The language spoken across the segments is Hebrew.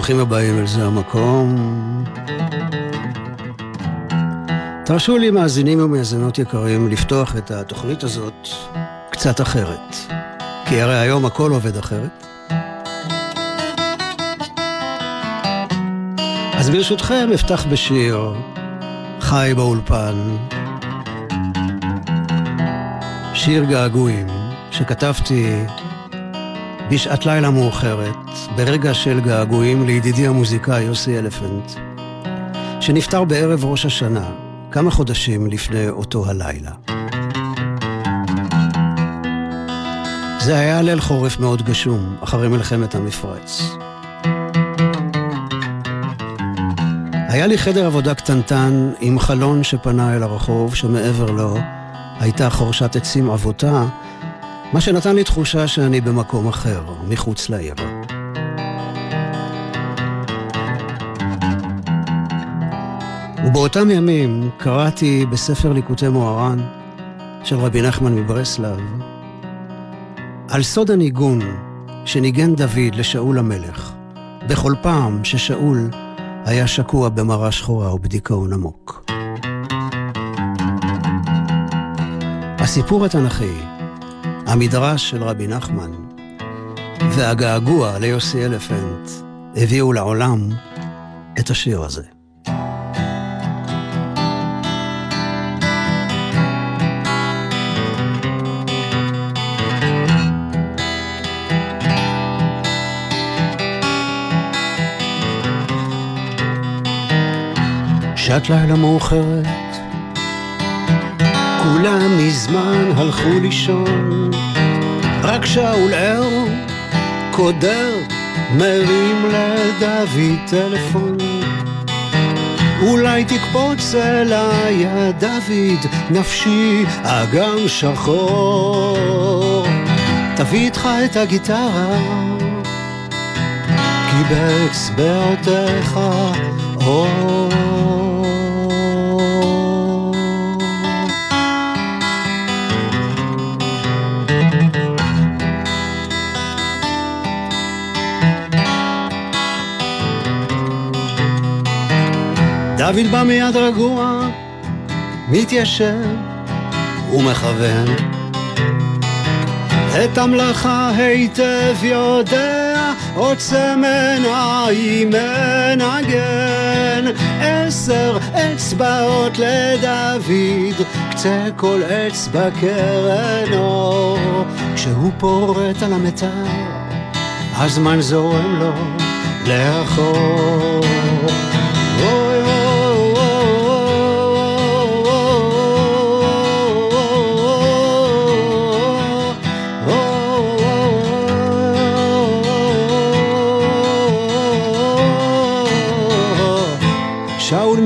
ברוכים הבאים אל זה המקום. תרשו לי מאזינים ומאזינות יקרים לפתוח את התוכנית הזאת קצת אחרת. כי הרי היום הכל עובד אחרת. אז ברשותכם אפתח בשיר חי באולפן. שיר געגועים שכתבתי בשעת לילה מאוחרת, ברגע של געגועים לידידי המוזיקאי יוסי אלפנט, שנפטר בערב ראש השנה, כמה חודשים לפני אותו הלילה. זה היה ליל חורף מאוד גשום, אחרי מלחמת המפרץ. היה לי חדר עבודה קטנטן עם חלון שפנה אל הרחוב, שמעבר לו הייתה חורשת עצים עבותה, מה שנתן לי תחושה שאני במקום אחר, מחוץ לעיר. ובאותם ימים קראתי בספר ליקוטי מוהר"ן של רבי נחמן מברסלב על סוד הניגון שניגן דוד לשאול המלך בכל פעם ששאול היה שקוע במרה שחורה ובדיכאון עמוק. הסיפור התנ"כי, המדרש של רבי נחמן והגעגוע ליוסי אלפנט הביאו לעולם את השיר הזה. שעת לילה מאוחרת, כולם מזמן הלכו לישון, רק שאול ער, קודר, מרים לדוד טלפון. אולי תקפוץ אליי, דוד, נפשי אגם שחור. תביא איתך את הגיטרה, כי באצבעותיך אור. דוד בא מיד רגוע, מתיישב ומכוון. את המלאכה היטב יודע, עוצם עיניים מנגן. עשר אצבעות לדוד, קצה כל אצבע קרן אור. כשהוא פורט על המיתר, הזמן זורם לו לאחור.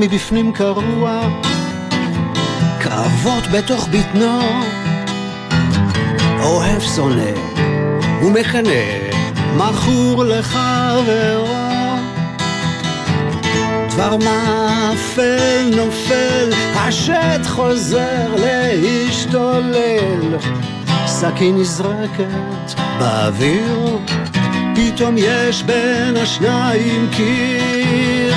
מבפנים קרוע, קרבות בתוך בטנו, אוהב שונא ומקנא, מכור לחברו. דבר מאפל נופל, השט חוזר להשתולל. סכין נזרקת באוויר, פתאום יש בין השניים קיר.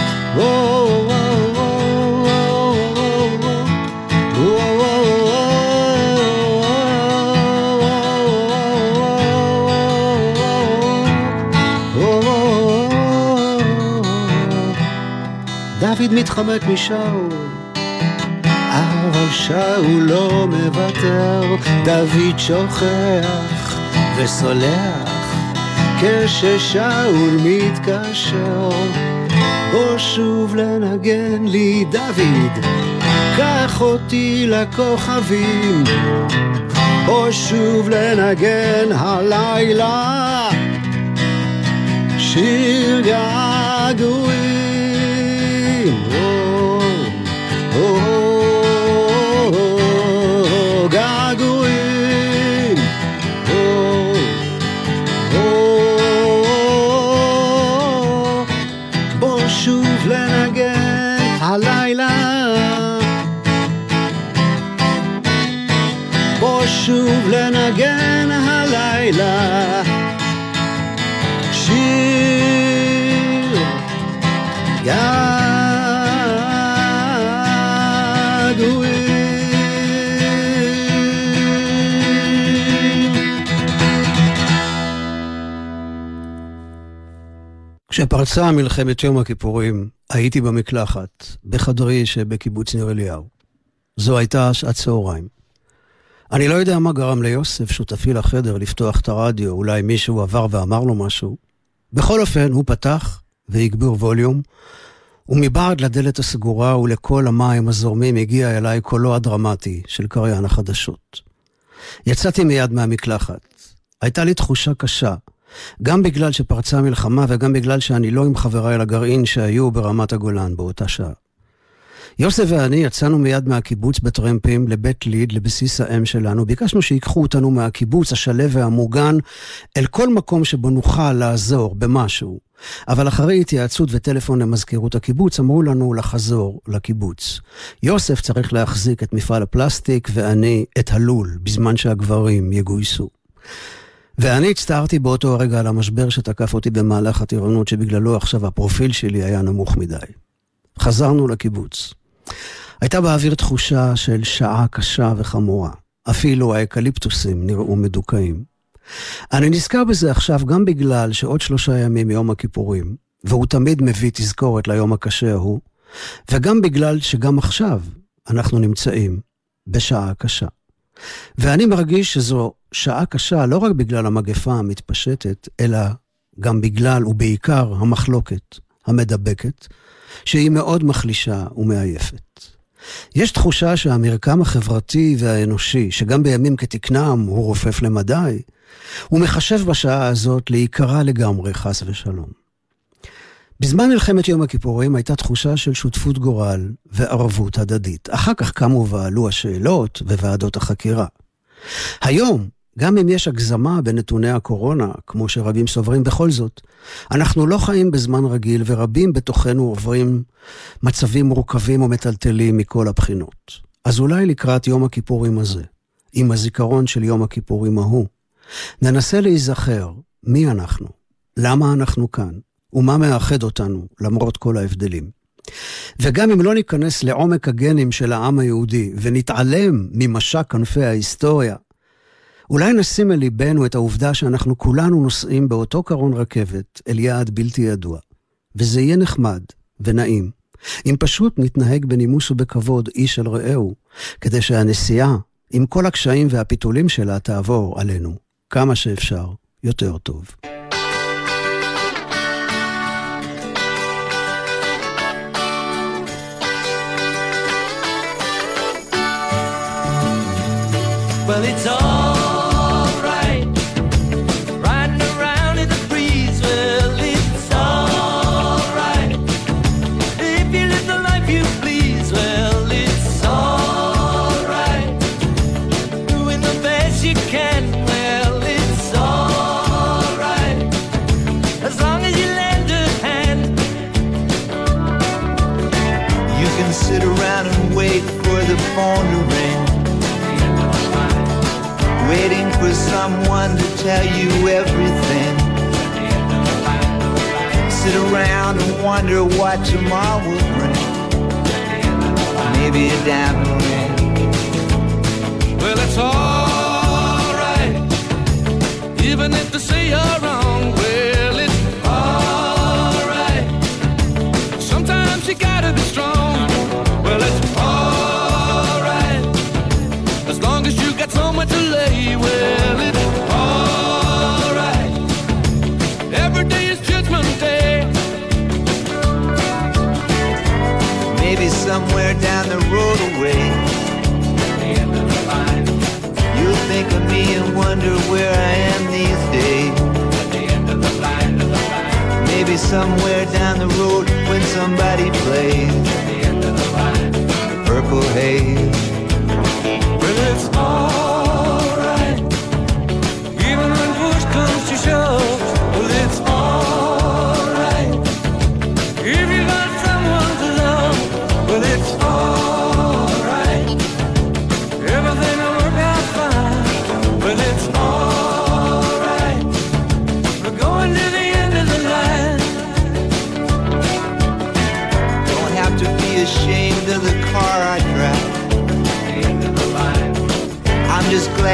דוד מתחמק משאול, אבל שאול לא מוותר, דוד שוכח וסולח, כששאול מתקשר, בוא שוב לנגן לי דוד, קח אותי לכוכבים, בוא שוב לנגן הלילה, שיר. געגועים. כשפרצה מלחמת יום הכיפורים, הייתי במקלחת, בחדרי שבקיבוץ ניר אליהו. זו הייתה שעת צהריים. אני לא יודע מה גרם ליוסף, שותפי לחדר, לפתוח את הרדיו, אולי מישהו עבר ואמר לו משהו. בכל אופן, הוא פתח והגביר ווליום, ומבעד לדלת הסגורה ולכל המים הזורמים הגיע אליי קולו הדרמטי של קריין החדשות. יצאתי מיד מהמקלחת. הייתה לי תחושה קשה, גם בגלל שפרצה מלחמה וגם בגלל שאני לא עם חבריי לגרעין שהיו ברמת הגולן באותה שעה. יוסף ואני יצאנו מיד מהקיבוץ בטרמפים לבית ליד, לבסיס האם שלנו. ביקשנו שיקחו אותנו מהקיבוץ השלו והמוגן אל כל מקום שבו נוכל לעזור במשהו. אבל אחרי התייעצות וטלפון למזכירות הקיבוץ, אמרו לנו לחזור לקיבוץ. יוסף צריך להחזיק את מפעל הפלסטיק ואני את הלול, בזמן שהגברים יגויסו. ואני הצטערתי באותו הרגע על המשבר שתקף אותי במהלך הטירונות, שבגללו עכשיו הפרופיל שלי היה נמוך מדי. חזרנו לקיבוץ. הייתה באוויר תחושה של שעה קשה וחמורה. אפילו האקליפטוסים נראו מדוכאים. אני נזכר בזה עכשיו גם בגלל שעוד שלושה ימים מיום הכיפורים, והוא תמיד מביא תזכורת ליום הקשה ההוא, וגם בגלל שגם עכשיו אנחנו נמצאים בשעה קשה. ואני מרגיש שזו שעה קשה לא רק בגלל המגפה המתפשטת, אלא גם בגלל ובעיקר המחלוקת המדבקת, שהיא מאוד מחלישה ומעייפת. יש תחושה שהמרקם החברתי והאנושי, שגם בימים כתקנם הוא רופף למדי, הוא מחשב בשעה הזאת להיקרע לגמרי, חס ושלום. בזמן מלחמת יום הכיפורים הייתה תחושה של שותפות גורל וערבות הדדית. אחר כך קמו ועלו השאלות וועדות החקירה. היום, גם אם יש הגזמה בנתוני הקורונה, כמו שרבים סוברים בכל זאת, אנחנו לא חיים בזמן רגיל ורבים בתוכנו עוברים מצבים מורכבים ומטלטלים מכל הבחינות. אז אולי לקראת יום הכיפורים הזה, עם הזיכרון של יום הכיפורים ההוא, ננסה להיזכר מי אנחנו, למה אנחנו כאן, ומה מאחד אותנו למרות כל ההבדלים. וגם אם לא ניכנס לעומק הגנים של העם היהודי ונתעלם ממשק כנפי ההיסטוריה, אולי נשים אל ליבנו את העובדה שאנחנו כולנו נוסעים באותו קרון רכבת אל יעד בלתי ידוע. וזה יהיה נחמד ונעים, אם פשוט נתנהג בנימוס ובכבוד איש אל רעהו, כדי שהנסיעה, עם כל הקשיים והפיתולים שלה, תעבור עלינו כמה שאפשר יותר טוב. Phone to ring. Waiting for someone to tell you everything. Sit around and wonder what tomorrow will bring. Maybe a diamond ring. well, it's alright. Somewhere down the road when somebody plays the end of the line. Purple haze.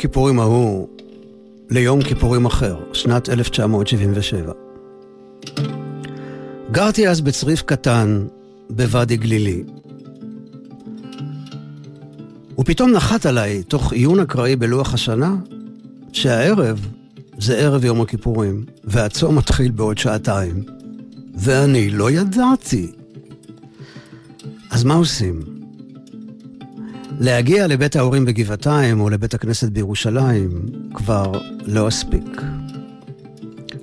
הכיפורים ההוא ליום כיפורים אחר, שנת 1977. גרתי אז בצריף קטן בוואדי גלילי. ופתאום נחת עליי, תוך עיון אקראי בלוח השנה, שהערב זה ערב יום הכיפורים, והצום מתחיל בעוד שעתיים. ואני לא ידעתי. אז מה עושים? להגיע לבית ההורים בגבעתיים או לבית הכנסת בירושלים כבר לא אספיק.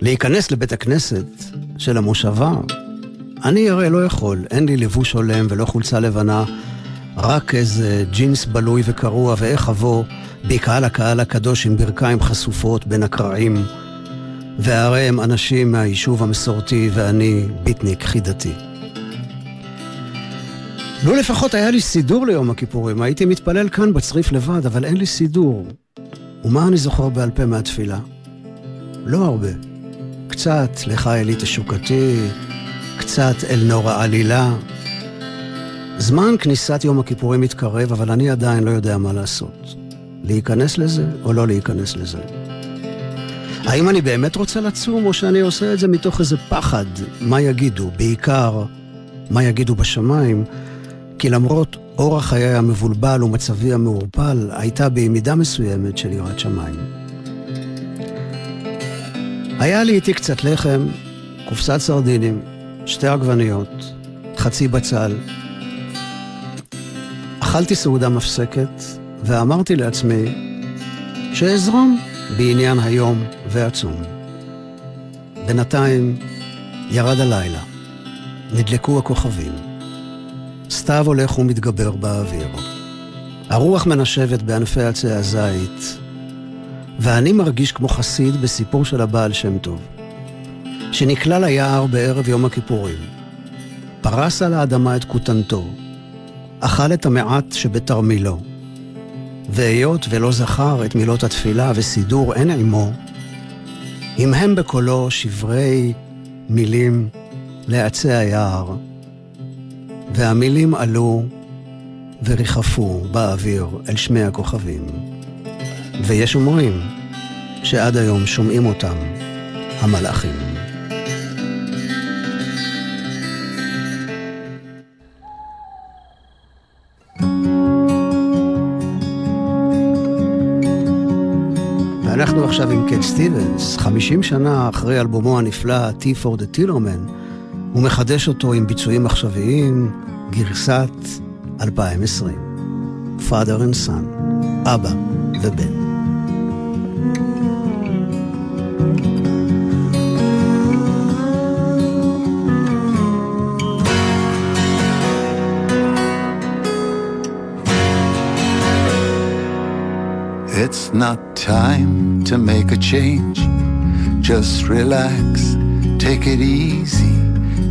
להיכנס לבית הכנסת של המושבה, אני הרי לא יכול, אין לי לבוש הולם ולא חולצה לבנה, רק איזה ג'ינס בלוי וקרוע, ואיך אבוא בקהל הקהל הקדוש עם ברכיים חשופות בין הקרעים, והרי הם אנשים מהיישוב המסורתי ואני ביטניק חידתי. לו לפחות היה לי סידור ליום הכיפורים, הייתי מתפלל כאן בצריף לבד, אבל אין לי סידור. ומה אני זוכר בעל פה מהתפילה? לא הרבה. קצת לך אלי תשוקתי, קצת אל נור העלילה. זמן כניסת יום הכיפורים מתקרב, אבל אני עדיין לא יודע מה לעשות. להיכנס לזה או לא להיכנס לזה? האם אני באמת רוצה לצום, או שאני עושה את זה מתוך איזה פחד? מה יגידו? בעיקר, מה יגידו בשמיים? כי למרות אורח חיי המבולבל ומצבי המעורפל, הייתה בי מידה מסוימת של יראת שמיים. היה לי איתי קצת לחם, קופסת סרדינים, שתי עגבניות, חצי בצל. אכלתי סעודה מפסקת, ואמרתי לעצמי שאזרום בעניין היום והצום. בינתיים ירד הלילה, נדלקו הכוכבים. סתיו הולך ומתגבר באוויר. הרוח מנשבת בענפי עצי הזית, ואני מרגיש כמו חסיד בסיפור של הבעל שם טוב, שנקלע ליער בערב יום הכיפורים, פרס על האדמה את כותנתו, אכל את המעט שבתרמילו, והיות ולא זכר את מילות התפילה וסידור אין עמו, המהם בקולו שברי מילים לעצי היער, והמילים עלו וריחפו באוויר אל שמי הכוכבים. ויש אומרים שעד היום שומעים אותם המלאכים. ואנחנו עכשיו עם קט סטיבנס, 50 שנה אחרי אלבומו הנפלא T for the Tillerman, הוא מחדש אותו עם ביצועים עכשוויים, גרסת 2020. Father and Son, אבא ובן. It's not time to make a change. Just relax, take it easy.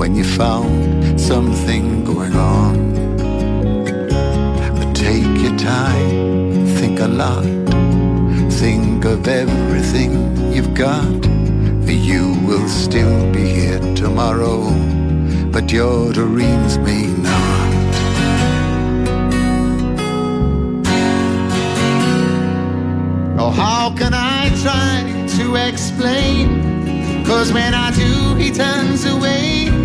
when you found something going on. But take your time, think a lot, think of everything you've got. For you will still be here tomorrow, but your dreams may not. Oh, how can I try to explain? Cause when I do, he turns away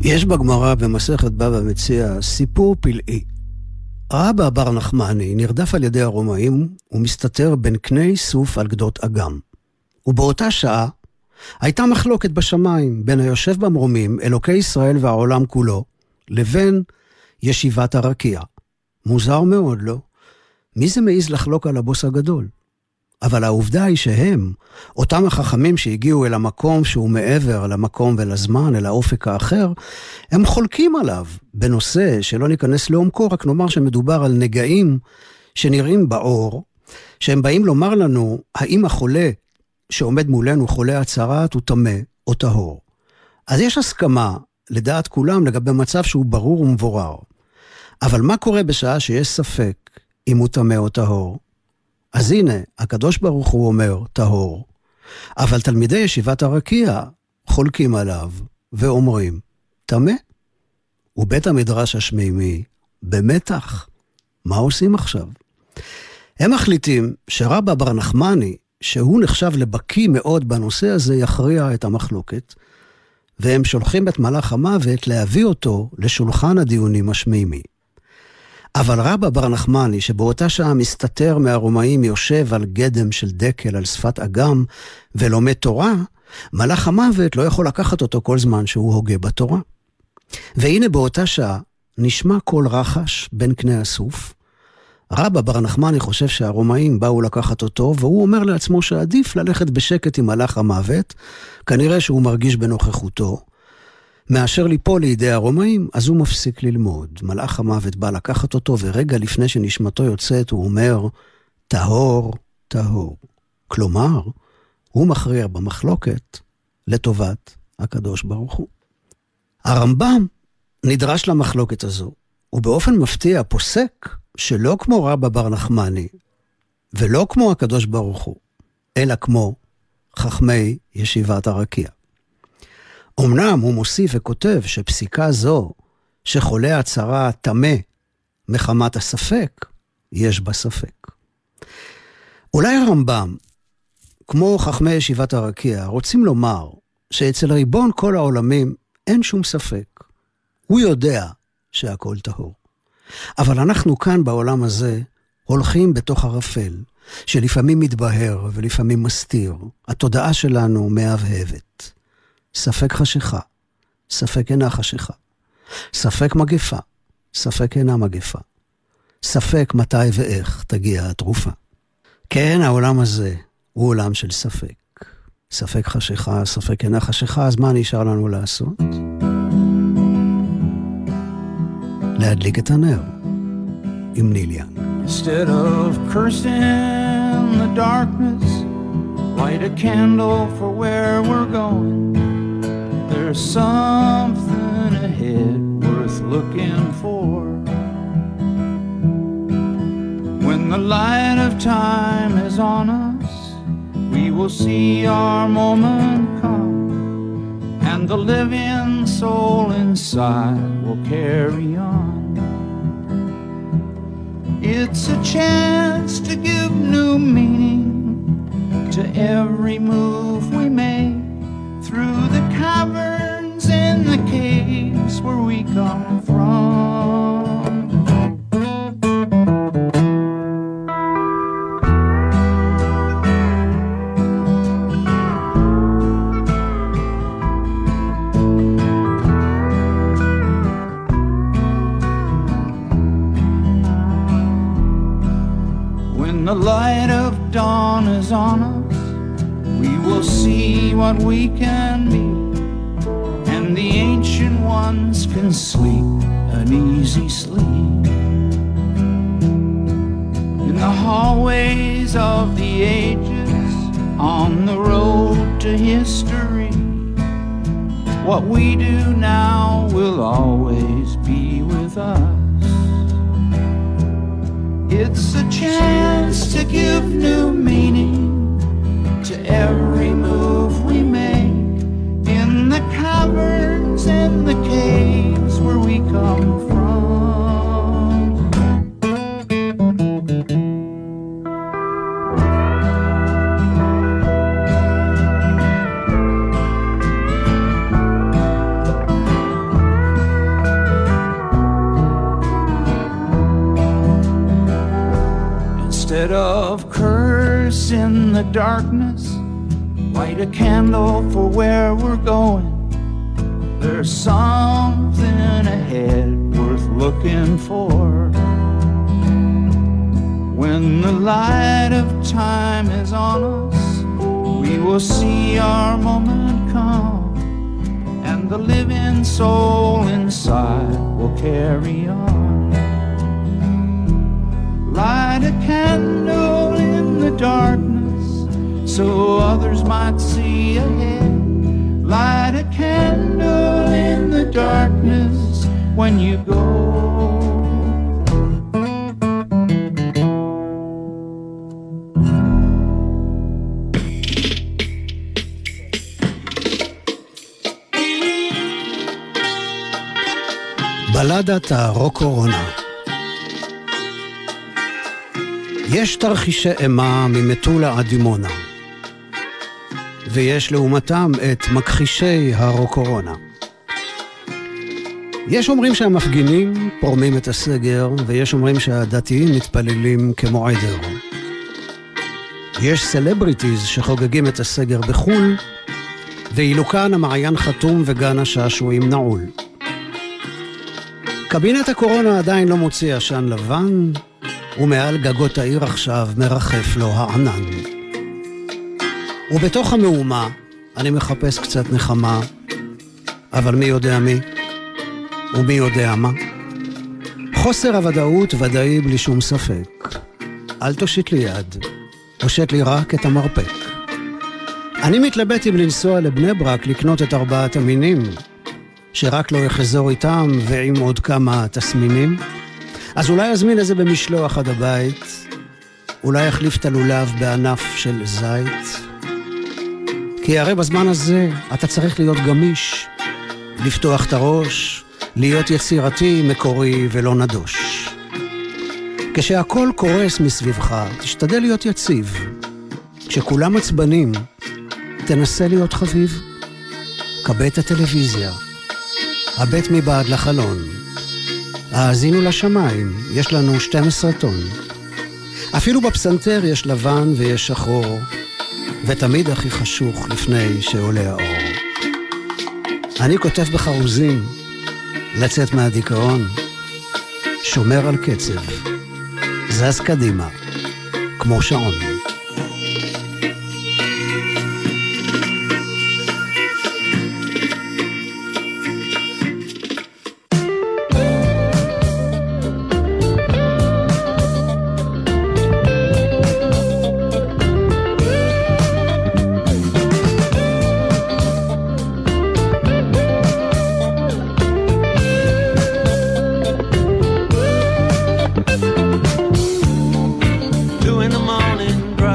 יש בגמרא במסכת בבא מציע סיפור פלאי. רבא בר נחמני נרדף על ידי הרומאים ומסתתר בין קני סוף על גדות אגם. ובאותה שעה הייתה מחלוקת בשמיים בין היושב במרומים, אלוקי ישראל והעולם כולו, לבין ישיבת הרקיע. מוזר מאוד, לא? מי זה מעז לחלוק על הבוס הגדול? אבל העובדה היא שהם, אותם החכמים שהגיעו אל המקום שהוא מעבר למקום ולזמן, אל האופק האחר, הם חולקים עליו בנושא שלא ניכנס לעומקו, רק נאמר שמדובר על נגעים שנראים באור, שהם באים לומר לנו האם החולה שעומד מולנו, חולה הצהרת, הוא טמא או טהור. אז יש הסכמה, לדעת כולם, לגבי מצב שהוא ברור ומבורר. אבל מה קורה בשעה שיש ספק אם הוא טמא או טהור? אז הנה, הקדוש ברוך הוא אומר, טהור. אבל תלמידי ישיבת הרקיע חולקים עליו ואומרים, טמא. ובית המדרש השמימי במתח. מה עושים עכשיו? הם מחליטים שרבא בר נחמני, שהוא נחשב לבקיא מאוד בנושא הזה, יכריע את המחלוקת, והם שולחים את מלאך המוות להביא אותו לשולחן הדיונים השמימי. אבל רבא בר נחמני, שבאותה שעה מסתתר מהרומאים, יושב על גדם של דקל על שפת אגם ולומד תורה, מלאך המוות לא יכול לקחת אותו כל זמן שהוא הוגה בתורה. והנה באותה שעה נשמע קול רחש בין קנה הסוף. רבא בר נחמני חושב שהרומאים באו לקחת אותו, והוא אומר לעצמו שעדיף ללכת בשקט עם מלאך המוות, כנראה שהוא מרגיש בנוכחותו. מאשר ליפול לידי הרומאים, אז הוא מפסיק ללמוד. מלאך המוות בא לקחת אותו, ורגע לפני שנשמתו יוצאת, הוא אומר, טהור, טהור. כלומר, הוא מכריע במחלוקת לטובת הקדוש ברוך הוא. הרמב"ם נדרש למחלוקת הזו, ובאופן מפתיע פוסק שלא כמו רבא בר נחמני, ולא כמו הקדוש ברוך הוא, אלא כמו חכמי ישיבת הרקיע. אמנם הוא מוסיף וכותב שפסיקה זו, שחולה הצהרה טמא מחמת הספק, יש בה ספק. אולי הרמב"ם, כמו חכמי ישיבת הרקיע, רוצים לומר שאצל ריבון כל העולמים אין שום ספק. הוא יודע שהכל טהור. אבל אנחנו כאן בעולם הזה הולכים בתוך ערפל, שלפעמים מתבהר ולפעמים מסתיר. התודעה שלנו מהבהבת. ספק חשיכה, ספק אינה חשיכה. ספק מגפה, ספק אינה מגפה. ספק מתי ואיך תגיע התרופה. כן, העולם הזה הוא עולם של ספק. ספק חשיכה, ספק אינה חשיכה, אז מה נשאר לנו לעשות? להדליק את הנר עם ניליה. Instead of cursing the darkness, light a candle for where we're going. There's something ahead worth looking for. When the light of time is on us, we will see our moment come, and the living soul inside will carry on. It's a chance to give new meaning to every move we make through caverns and the caves where we come from. When the light of dawn is on us, we will see what we can be, ones can sleep an easy sleep. In the hallways of the ages, on the road to history, what we do now will always be with us. It's a chance to give new meaning to every move we make in the caverns and the caves where we come from. Instead of cursing the darkness, light a candle for where we're going. There's something ahead worth looking for. When the light of time is on us, we will see our moment come, and the living soul inside will carry on. Light a candle in the darkness so others might see ahead. Light a candle in the darkness when you go. בלדת הרוקורונה. יש תרחישי אימה ממטולה עד דימונה, ויש לעומתם את מכחישי הרוקורונה. יש אומרים שהמפגינים פורמים את הסגר, ויש אומרים שהדתיים מתפללים כמו עדר. יש סלבריטיז שחוגגים את הסגר בחו"ל, ואילו כאן המעיין חתום וגן השעשועים נעול. קבינט הקורונה עדיין לא מוציא עשן לבן, ומעל גגות העיר עכשיו מרחף לו הענן. ובתוך המהומה אני מחפש קצת נחמה, אבל מי יודע מי? ומי יודע מה? חוסר הוודאות ודאי בלי שום ספק. אל תושיט לי יד, הושט לי רק את המרפק. אני מתלבט אם לנסוע לבני ברק לקנות את ארבעת המינים, שרק לא אחזור איתם ועם עוד כמה תסמינים. אז אולי אזמין איזה במשלוח עד הבית, אולי אחליף את הלולב בענף של זית. כי הרי בזמן הזה אתה צריך להיות גמיש, לפתוח את הראש, להיות יצירתי, מקורי ולא נדוש. כשהכול קורס מסביבך, תשתדל להיות יציב. כשכולם עצבנים, תנסה להיות חביב. כבה את הטלוויזיה, הבט מבעד לחלון. האזינו לשמיים, יש לנו 12 טון. אפילו בפסנתר יש לבן ויש שחור, ותמיד הכי חשוך לפני שעולה האור. אני כותב בחרוזים לצאת מהדיכאון, שומר על קצב, זז קדימה, כמו שעון.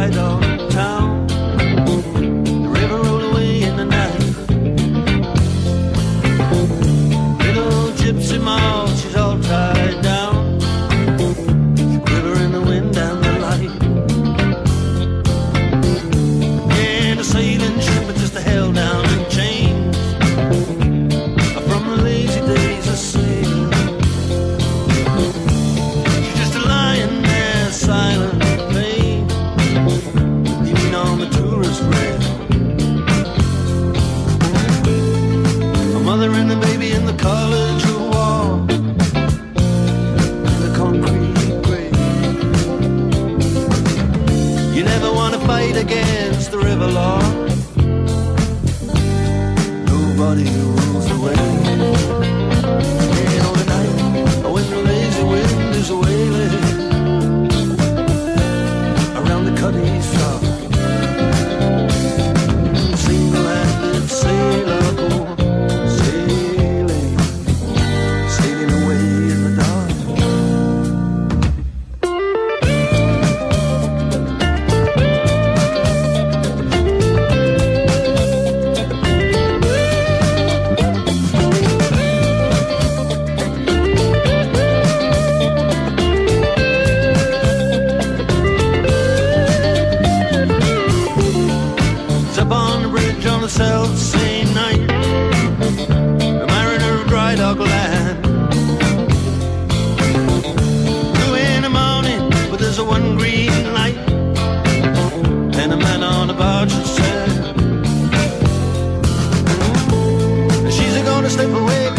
I know. A mariner of dry dock land. In the morning, but there's a one green light. And a man on said, She's a gonna slip away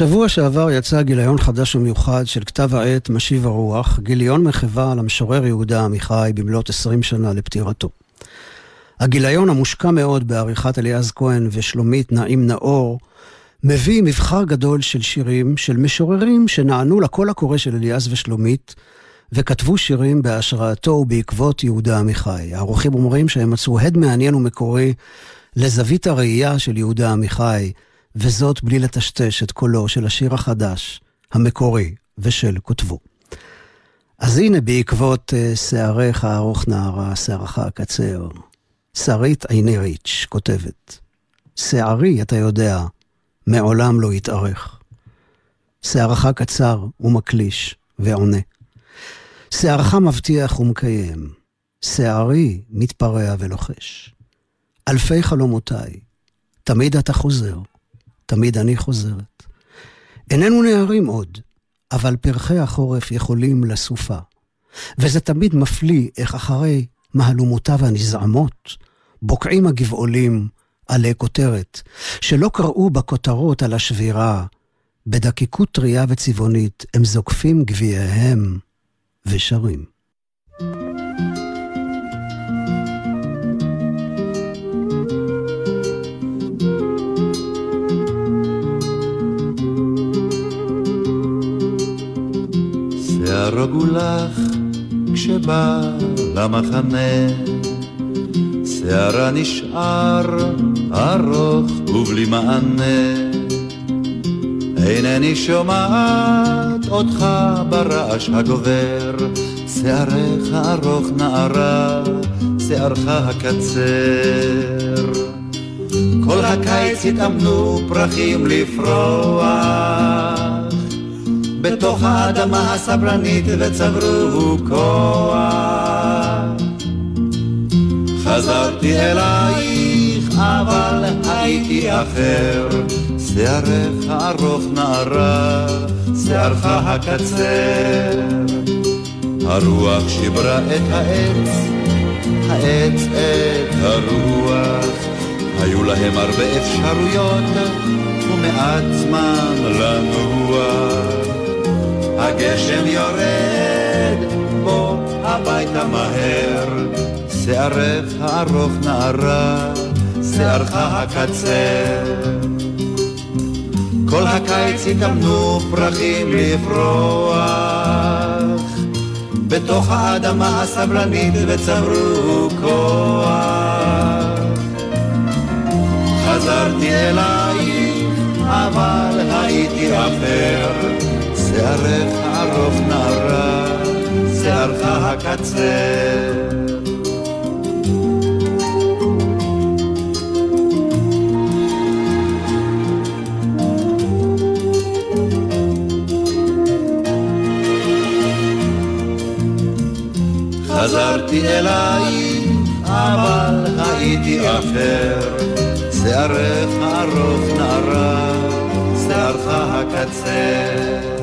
בשבוע שעבר יצא גיליון חדש ומיוחד של כתב העת משיב הרוח, גיליון מחווה למשורר יהודה עמיחי במלאת 20 שנה לפטירתו. הגיליון המושקע מאוד בעריכת אליעז כהן ושלומית נעים נאור, מביא מבחר גדול של שירים של משוררים שנענו לקול הקורא של אליעז ושלומית, וכתבו שירים בהשראתו ובעקבות יהודה עמיחי. העורכים אומרים שהם מצאו הד מעניין ומקורי לזווית הראייה של יהודה עמיחי, וזאת בלי לטשטש את קולו של השיר החדש, המקורי, ושל כותבו. אז הנה בעקבות uh, שעריך ארוך נערה, שערך הקצר. שרית עיני ריץ' כותבת, שערי, אתה יודע, מעולם לא יתארך. שערך קצר ומקליש ועונה. שערך מבטיח ומקיים, שערי מתפרע ולוחש. אלפי חלומותיי, תמיד אתה חוזר, תמיד אני חוזרת. איננו נערים עוד, אבל פרחי החורף יכולים לסופה. וזה תמיד מפליא איך אחרי מהלומותיו הנזעמות, בוקעים הגבעולים עלי כותרת, שלא קראו בכותרות על השבירה, בדקיקות טריה וצבעונית הם זוקפים גביעיהם ושרים. יהרגו לך כשבא למחנה. שערה נשאר ארוך ובלי מענה. אינני שומעת אותך ברעש הגובר. שערך ארוך נערה, שערך הקצר. כל הקיץ התאמנו פרחים לפרוח בתוך האדמה הסברנית וצברו כוח. חזרתי אלייך, אבל הייתי אחר, שערך ארוך נערה, שערך הקצר. הרוח שיברה את העץ, העץ את הרוח, היו להם הרבה אפשרויות ומעט זמן לנוח. הגשם יורד, בוא הביתה מהר, שערך הארוך נערה, שערך הקצר. כל הקיץ התאמנו פרחים לפרוח, בתוך האדמה הסבלנית וצברו כוח. חזרתי אלייך, אבל הייתי אחר. שערך ארוך נערה, שערך הקצר. חזרתי אלייך, אבל הייתי אחר, שערך ארוך נערה, שערך הקצר.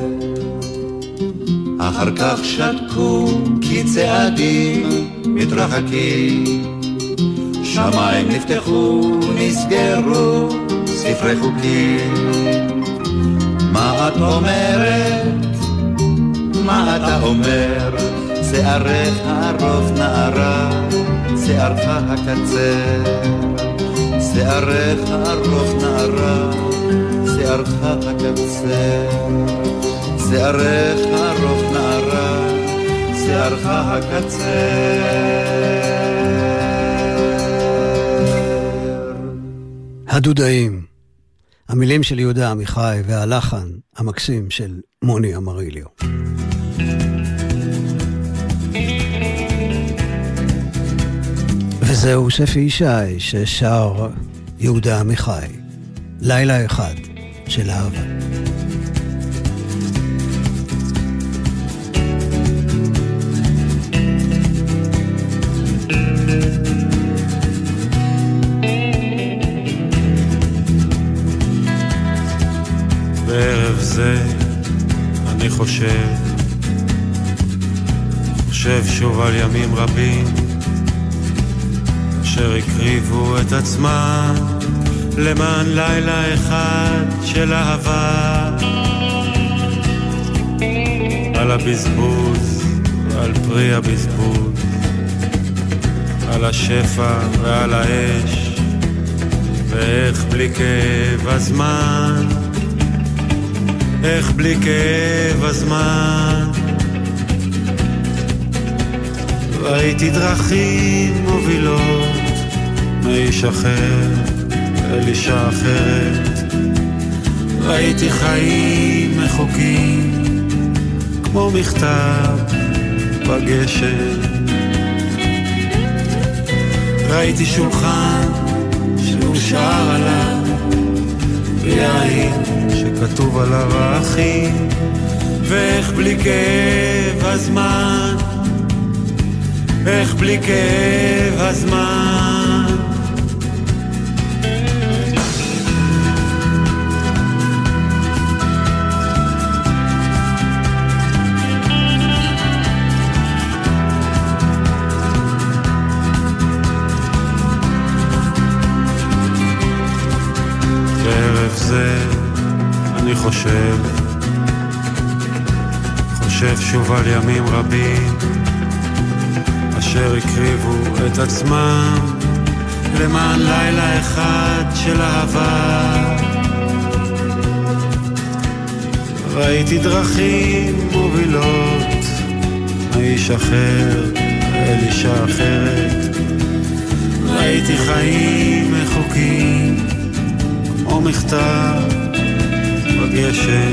אחר כך שתקו כי צעדים מתרחקים שמיים נפתחו, נסגרו ספרי חוקים מה את אומרת? מה אתה אומר? שערך ארוך נערה, שערך הקצר שערך ארוך נערה, שערך הקצר שערך ארוך נערה, שערך הקצר. הדודאים, המילים של יהודה עמיחי והלחן המקסים של מוני אמריליו. וזהו שפי ישי ששר יהודה עמיחי, לילה אחד של אהבה. זה אני חושב, חושב שוב על ימים רבים אשר הקריבו את עצמם למען לילה אחד של אהבה. על הבזבוז ועל פרי הבזבוז על השפע ועל האש ואיך בלי כאב הזמן איך בלי כאב הזמן. ראיתי דרכים מובילות מאיש אחר אל אישה אחרת ראיתי חיים מחוקים כמו מכתב בגשם ראיתי שולחן שאושר עליו ויין שכתוב עליו האחים ואיך בלי כאב הזמן איך בלי כאב הזמן חושב, חושב שוב על ימים רבים אשר הקריבו את עצמם למען לילה אחד של אהבה. ראיתי דרכים מובילות מאיש אחר אל אישה אחרת. ראיתי חיים מחוקים כמו מכתב בגשם.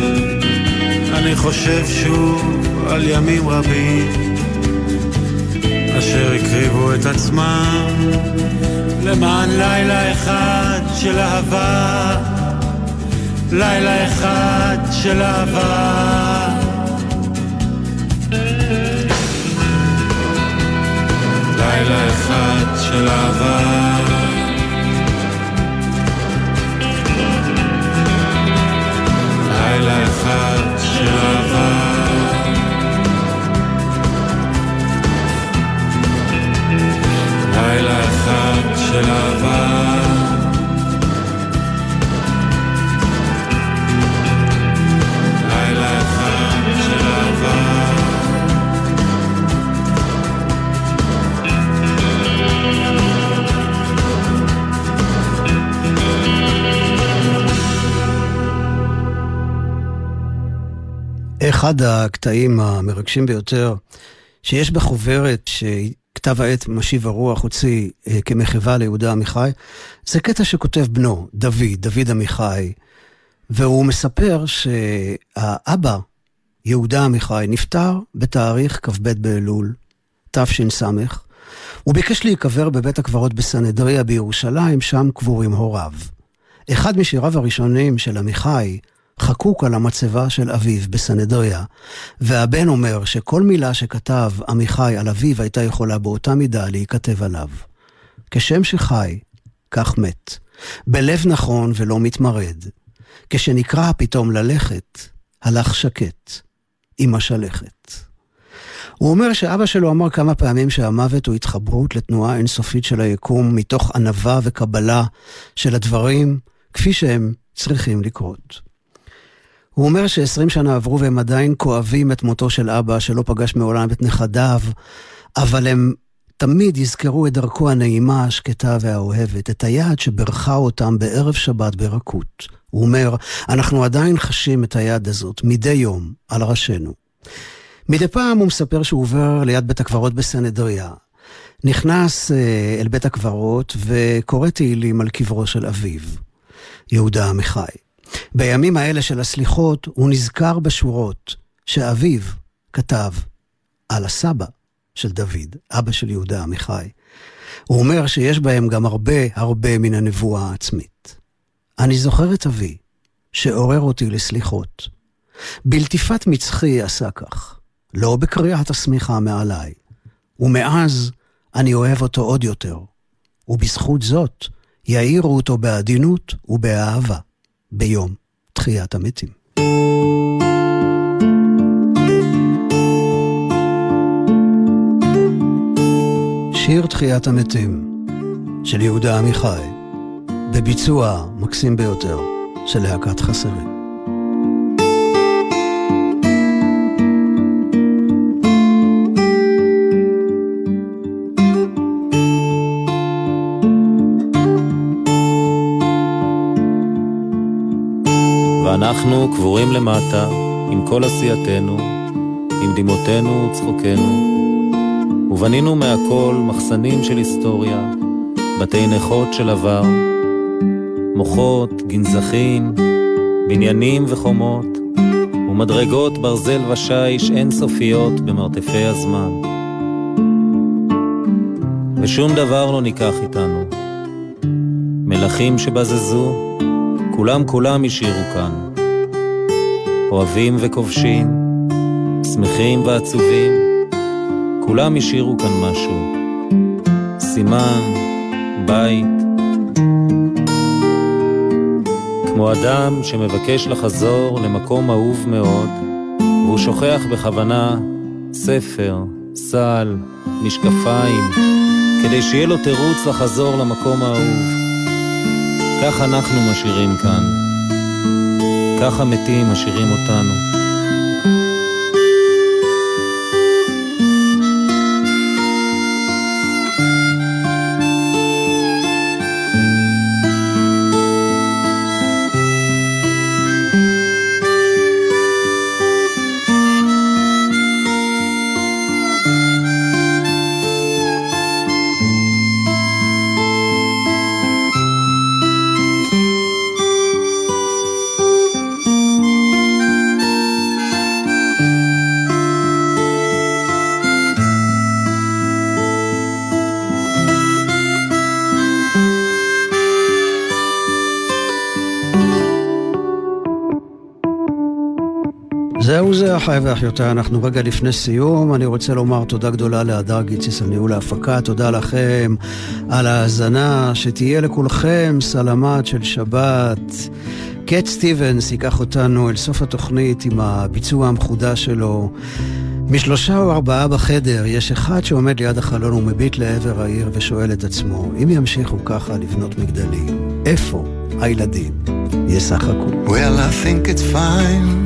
אני חושב שוב על ימים רבים אשר הקריבו את עצמם למען לילה אחד של אהבה, לילה אחד של אהבה. לילה אחד של אהבה. של אהבה. לילה אחד של אהבה. אחד הקטעים המרגשים ביותר שיש בחוברת שכתב העת משיב הרוח הוציא אה, כמחווה ליהודה עמיחי, זה קטע שכותב בנו, דוד, דוד עמיחי, והוא מספר שהאבא, יהודה עמיחי, נפטר בתאריך כ"ב באלול, תש"ס. הוא ביקש להיקבר בבית הקברות בסנהדריה בירושלים, שם קבורים הוריו. אחד משיריו הראשונים של עמיחי, חקוק על המצבה של אביו בסנהדריה, והבן אומר שכל מילה שכתב עמיחי על אביו הייתה יכולה באותה מידה להיכתב עליו. כשם שחי, כך מת. בלב נכון ולא מתמרד. כשנקרא פתאום ללכת, הלך שקט, עם השלכת. הוא אומר שאבא שלו אמר כמה פעמים שהמוות הוא התחברות לתנועה אינסופית של היקום, מתוך ענווה וקבלה של הדברים כפי שהם צריכים לקרות. הוא אומר שעשרים שנה עברו והם עדיין כואבים את מותו של אבא שלא פגש מעולם את נכדיו, אבל הם תמיד יזכרו את דרכו הנעימה, השקטה והאוהבת, את היד שבירכה אותם בערב שבת ברכות. הוא אומר, אנחנו עדיין חשים את היד הזאת מדי יום על ראשינו. מדי פעם הוא מספר שהוא עובר ליד בית הקברות בסנהדריה. נכנס אה, אל בית הקברות וקורא תהילים על קברו של אביו, יהודה עמיחי. בימים האלה של הסליחות הוא נזכר בשורות שאביו כתב על הסבא של דוד, אבא של יהודה עמיחי. הוא אומר שיש בהם גם הרבה הרבה מן הנבואה העצמית. אני זוכר את אבי, שעורר אותי לסליחות. בלטיפת מצחי עשה כך, לא בקריאת השמיכה מעליי. ומאז אני אוהב אותו עוד יותר, ובזכות זאת יאירו אותו בעדינות ובאהבה. ביום תחיית המתים. שיר תחיית המתים של יהודה עמיחי בביצוע מקסים ביותר של להקת חסרים. ואנחנו קבורים למטה, עם כל עשייתנו, עם דמעותינו וצחוקנו, ובנינו מהכל מחסנים של היסטוריה, בתי נכות של עבר, מוחות, גנזכים, בניינים וחומות, ומדרגות ברזל ושיש אינסופיות במרתפי הזמן. ושום דבר לא ניקח איתנו. מלכים שבזזו, כולם כולם השאירו כאן. אוהבים וכובשים, שמחים ועצובים, כולם השאירו כאן משהו. סימן, בית. כמו אדם שמבקש לחזור למקום אהוב מאוד, והוא שוכח בכוונה ספר, סל, משקפיים, כדי שיהיה לו תירוץ לחזור למקום האהוב. כך אנחנו משאירים כאן. כך המתים משאירים אותנו. זהו זה, אחי ואחיותיי, אנחנו רגע לפני סיום. אני רוצה לומר תודה גדולה להדר גיציס על ניהול ההפקה, תודה לכם על ההאזנה, שתהיה לכולכם סלמת של שבת. קט סטיבנס ייקח אותנו אל סוף התוכנית עם הביצוע המחודש שלו. משלושה או ארבעה בחדר, יש אחד שעומד ליד החלון ומביט לעבר העיר ושואל את עצמו, אם ימשיכו ככה לבנות מגדלים, איפה הילדים ישחקו? Well, I think it's fine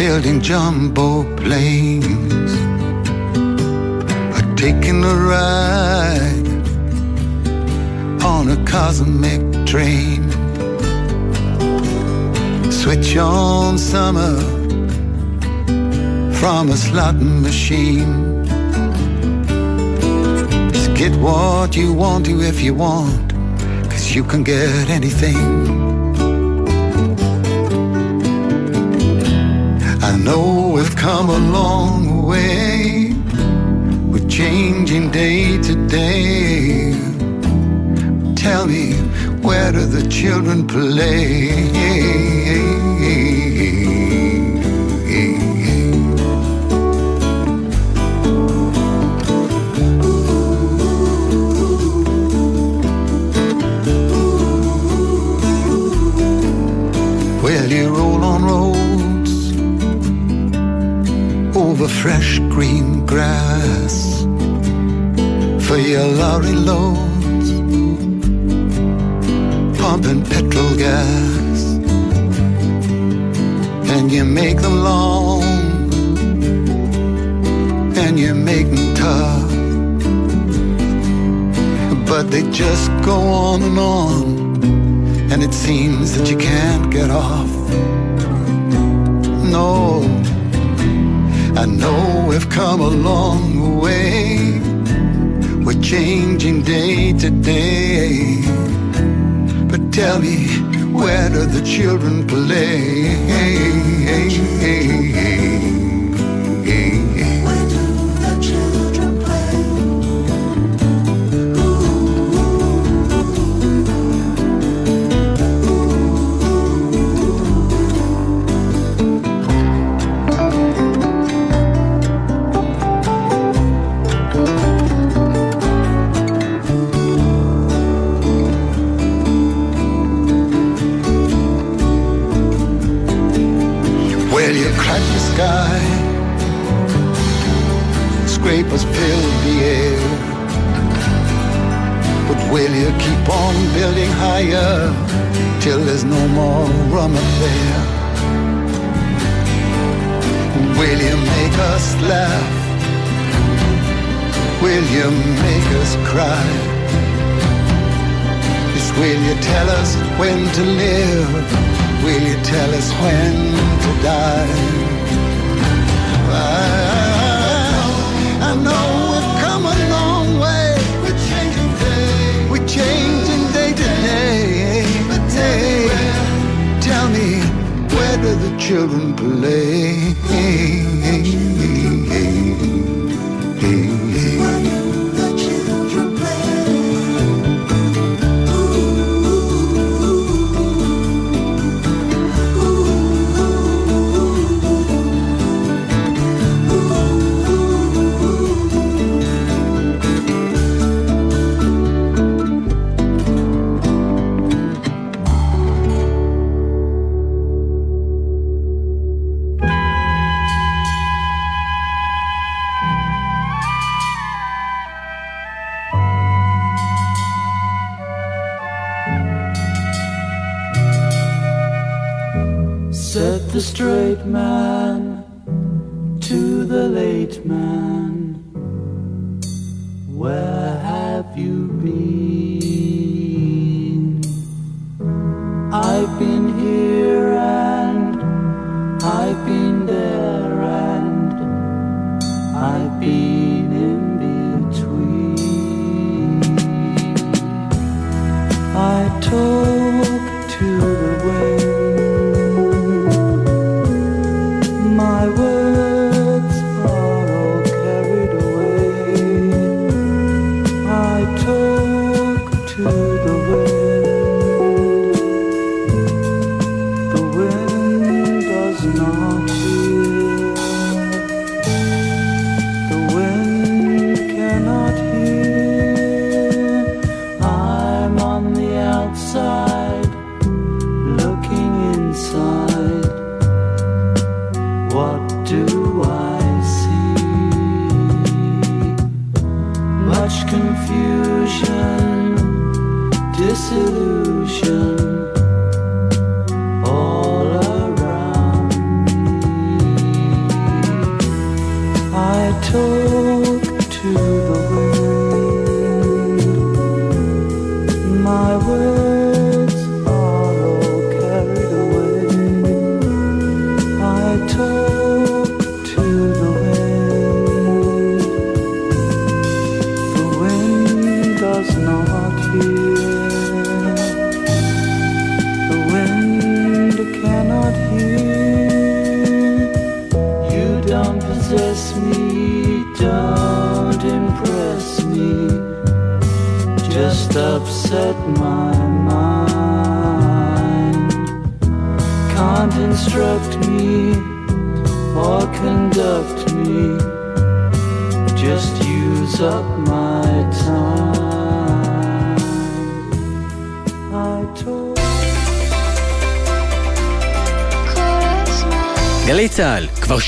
building jumbo planes or taking a ride on a cosmic train. Switch on summer from a slot machine. Just get what you want to if you want, cause you can get anything. I know we've come a long way. We're changing day to day. Tell me, where do the children play? Fresh green grass for your lorry loads, pumping petrol gas, and you make them long, and you make them tough, but they just go on and on, and it seems that you can't get off. No. I know we've come a long way. We're changing day to day. But tell me, where do the children play? Sky, scrapers fill the air, but Will you keep on building higher till there's no more room up there? Will you make us laugh? Will you make us cry? Will you tell us when to live? Will you tell us when to die? Where the children play? Said the straight man to the late man, Where have you been? I've been here and I've been there and I've been in between. I talk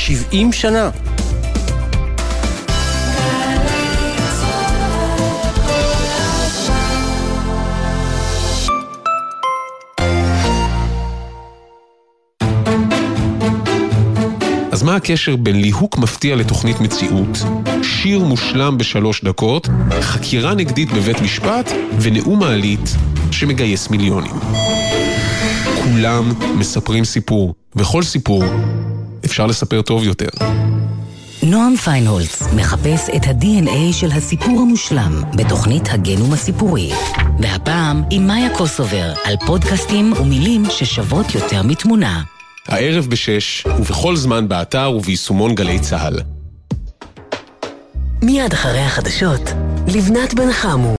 70 שנה. אז מה הקשר בין ליהוק מפתיע לתוכנית מציאות, שיר מושלם בשלוש דקות, חקירה נגדית בבית משפט ונאום מעלית שמגייס מיליונים? כולם מספרים סיפור, וכל סיפור אפשר לספר טוב יותר. נועם פיינהולץ מחפש את ה-DNA של הסיפור המושלם בתוכנית הגנום הסיפורי. והפעם עם מאיה קוסובר על פודקאסטים ומילים ששוות יותר מתמונה. הערב בשש, ובכל זמן באתר וביישומון גלי צה"ל. מיד אחרי החדשות, לבנת בן חמו.